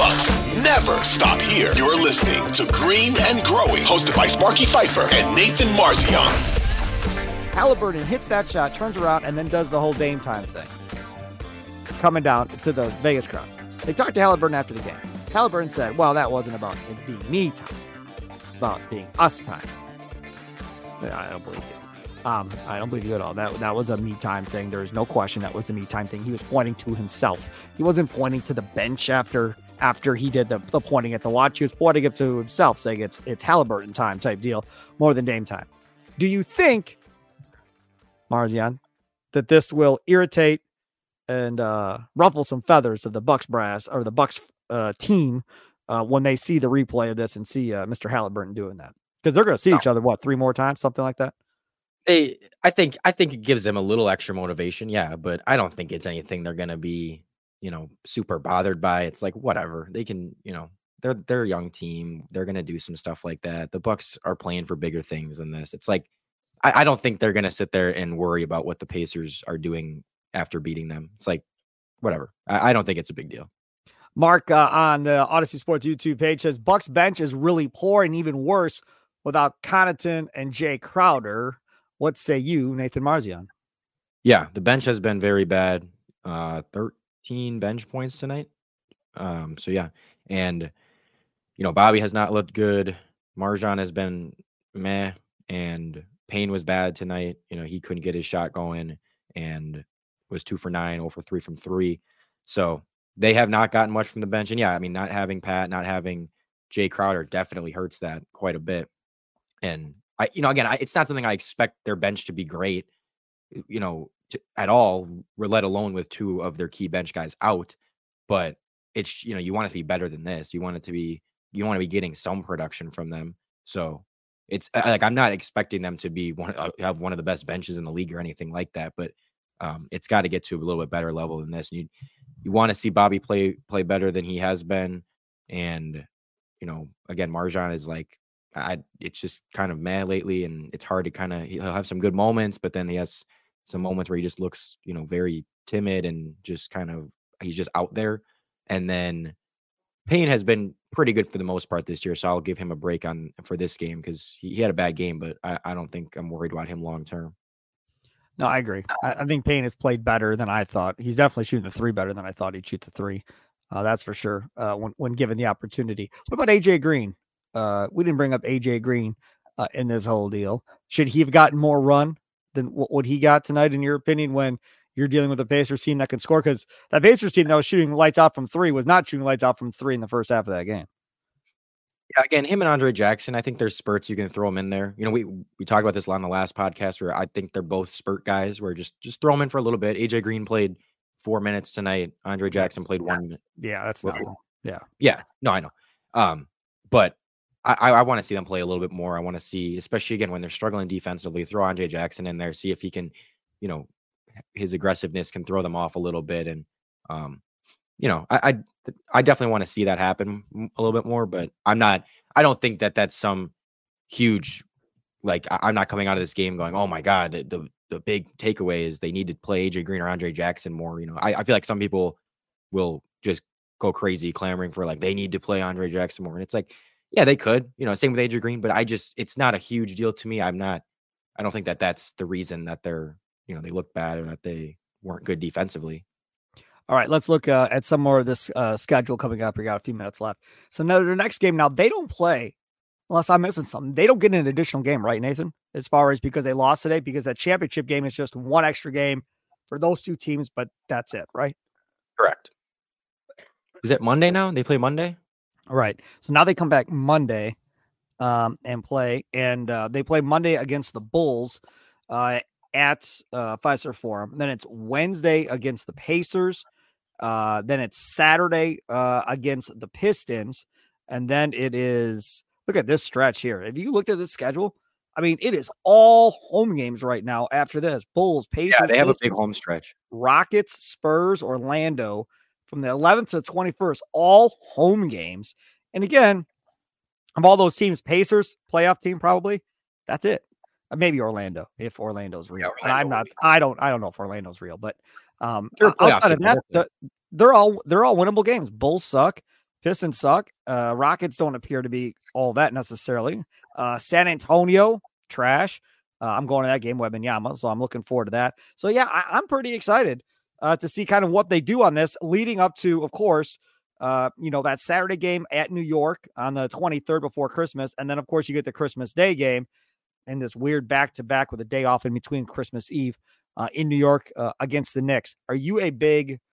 Bucks never stop here. You're listening to Green and Growing, hosted by Sparky Fifer and Nathan Marzion. Haliburton hits that shot, turns around, and then does the whole Dame time thing. Coming down to the Vegas crowd. They talked to Haliburton after the game. Haliburton said, Well, that wasn't about it being me time. It's about being us time. I don't believe you. Um, I don't believe you at all. That that was a me time thing. There's no question that was a me time thing. He was pointing to himself. He wasn't pointing to the bench after after he did the, the pointing at the watch. He was pointing it to himself, saying it's it's Haliburton time type deal more than Dame time. Do you think, Marzion, that this will irritate and uh, ruffle some feathers of the Bucks brass or the Bucks uh, team uh, when they see the replay of this and see uh, Mr. Haliburton doing that? Because they're going to see no. each other what three more times, something like that. They, I think, I think it gives them a little extra motivation. Yeah, but I don't think it's anything they're going to be, you know, super bothered by. It's like whatever they can, you know, they're they're a young team. They're to do some stuff like that. The Bucks are playing for bigger things than this. It's like I, I don't think they're to sit there and worry about what the Pacers are doing after beating them. It's like whatever. I, I don't think it's a big deal. Mark uh, on the Audacy Sports YouTube page says Bucks bench is really poor and even worse without Connaughton and Jay Crowder. What say you, Nathan Marzion? Yeah, the bench has been very bad. Uh, 13 bench points tonight. Um, so yeah, and you know Bobby has not looked good. MarJon has been meh, and Payne was bad tonight. You know he couldn't get his shot going, and was two for nine, over three from three. So they have not gotten much from the bench. And yeah, I mean, not having Pat, not having Jay Crowder definitely hurts that quite a bit. And I, you know, again, I, it's not something I expect their bench to be great, you know, to, at all, let alone with two of their key bench guys out. But it's, you know, you want it to be better than this. You want it to be, you want to be getting some production from them. So it's like I'm not expecting them to be one uh, have one of the best benches in the league or anything like that, but um, it's got to get to a little bit better level than this. And you you want to see Bobby play play better than he has been, and you know, again, MarJon is like, I it's just kind of mad lately, and it's hard to kind of he'll have some good moments, but then he has some moments where he just looks, you know, very timid and just kind of he's just out there, and then Payne has been pretty good for the most part this year, so I'll give him a break on for this game because he, he, had a bad game, but I, I don't think I'm worried about him long term. No, I agree. I, I, think Payne has played better than I thought. He's definitely shooting the three better than I thought he'd shoot the three. Uh, that's for sure. Uh, when when given the opportunity. What about AJ Green? Uh, we didn't bring up AJ Green uh, in this whole deal. Should he have gotten more run than what, he got tonight, in your opinion? When you're dealing with a Pacers team that can score, because that Pacers team that was shooting lights out from three was not shooting lights out from three in the first half of that game. Yeah, again, him and Andre Jackson, I think there's spurts you can throw them in there. You know, we we talked about this on the last podcast where I think they're both spurt guys where just just throw them in for a little bit. AJ Green played four minutes tonight. Andre Jackson played one minute. Yeah, that's not yeah. Yeah. No, I know. Um, but I, I, want to see them play a little bit more. I want to see, especially again when they're struggling defensively, throw Andre Jackson in there, see if he can, you know, his aggressiveness can throw them off a little bit. And um, you know, I, I I definitely want to see that happen a little bit more, but I'm not. I don't think that that's some huge. Like I'm not coming out of this game going, oh my god, the the, the big takeaway is they need to play AJ Green or Andre Jackson more. You know, I, I feel like some people will just go crazy clamoring for like they need to play Andre Jackson more, and it's like, yeah, they could. You know, same with AJ Green, but I just it's not a huge deal to me. I'm not. I don't think that that's the reason that they're you know they look bad or that they weren't good defensively. All right, let's look uh, at some more of this uh, schedule coming up. We got a few minutes left. So now the next game now they don't play unless I'm missing something. They don't get an additional game, right, Nathan? As far as because they lost today, because that championship game is just one extra game for those two teams, but that's it, right? Correct. Is it Monday now? They play Monday. All right. So now they come back Monday um, and play, and uh, they play Monday against the Bulls uh, at uh, Fiserv Forum. Then it's Wednesday against the Pacers. Uh, then it's Saturday uh, against the Pistons, and then it is look at this stretch here. If you looked at this schedule, I mean, it is all home games right now. After this, Bulls, Pacers, yeah, they have Pistons, a big home stretch. Rockets, Spurs, Orlando from the 11th to the 21st, all home games. And again, of all those teams, Pacers playoff team probably. That's it. Uh, maybe Orlando if Orlando's real. Yeah, Orlando I'm not. I don't. I don't know if Orlando's real, but um, outside of that, the, they're all they're all winnable games. Bulls suck. Pistons suck. Uh, Rockets don't appear to be all that necessarily. Uh, San Antonio, trash. Uh, I'm going to that game, Yama, so I'm looking forward to that. So yeah, I, am pretty excited uh, to see kind of what they do on this, leading up to, of course, uh, you know that Saturday game at New York on the 23rd before Christmas, and then of course you get the Christmas Day game, and this weird back to back with a day off in between Christmas Eve uh, in New York uh, against the Knicks. Are you a big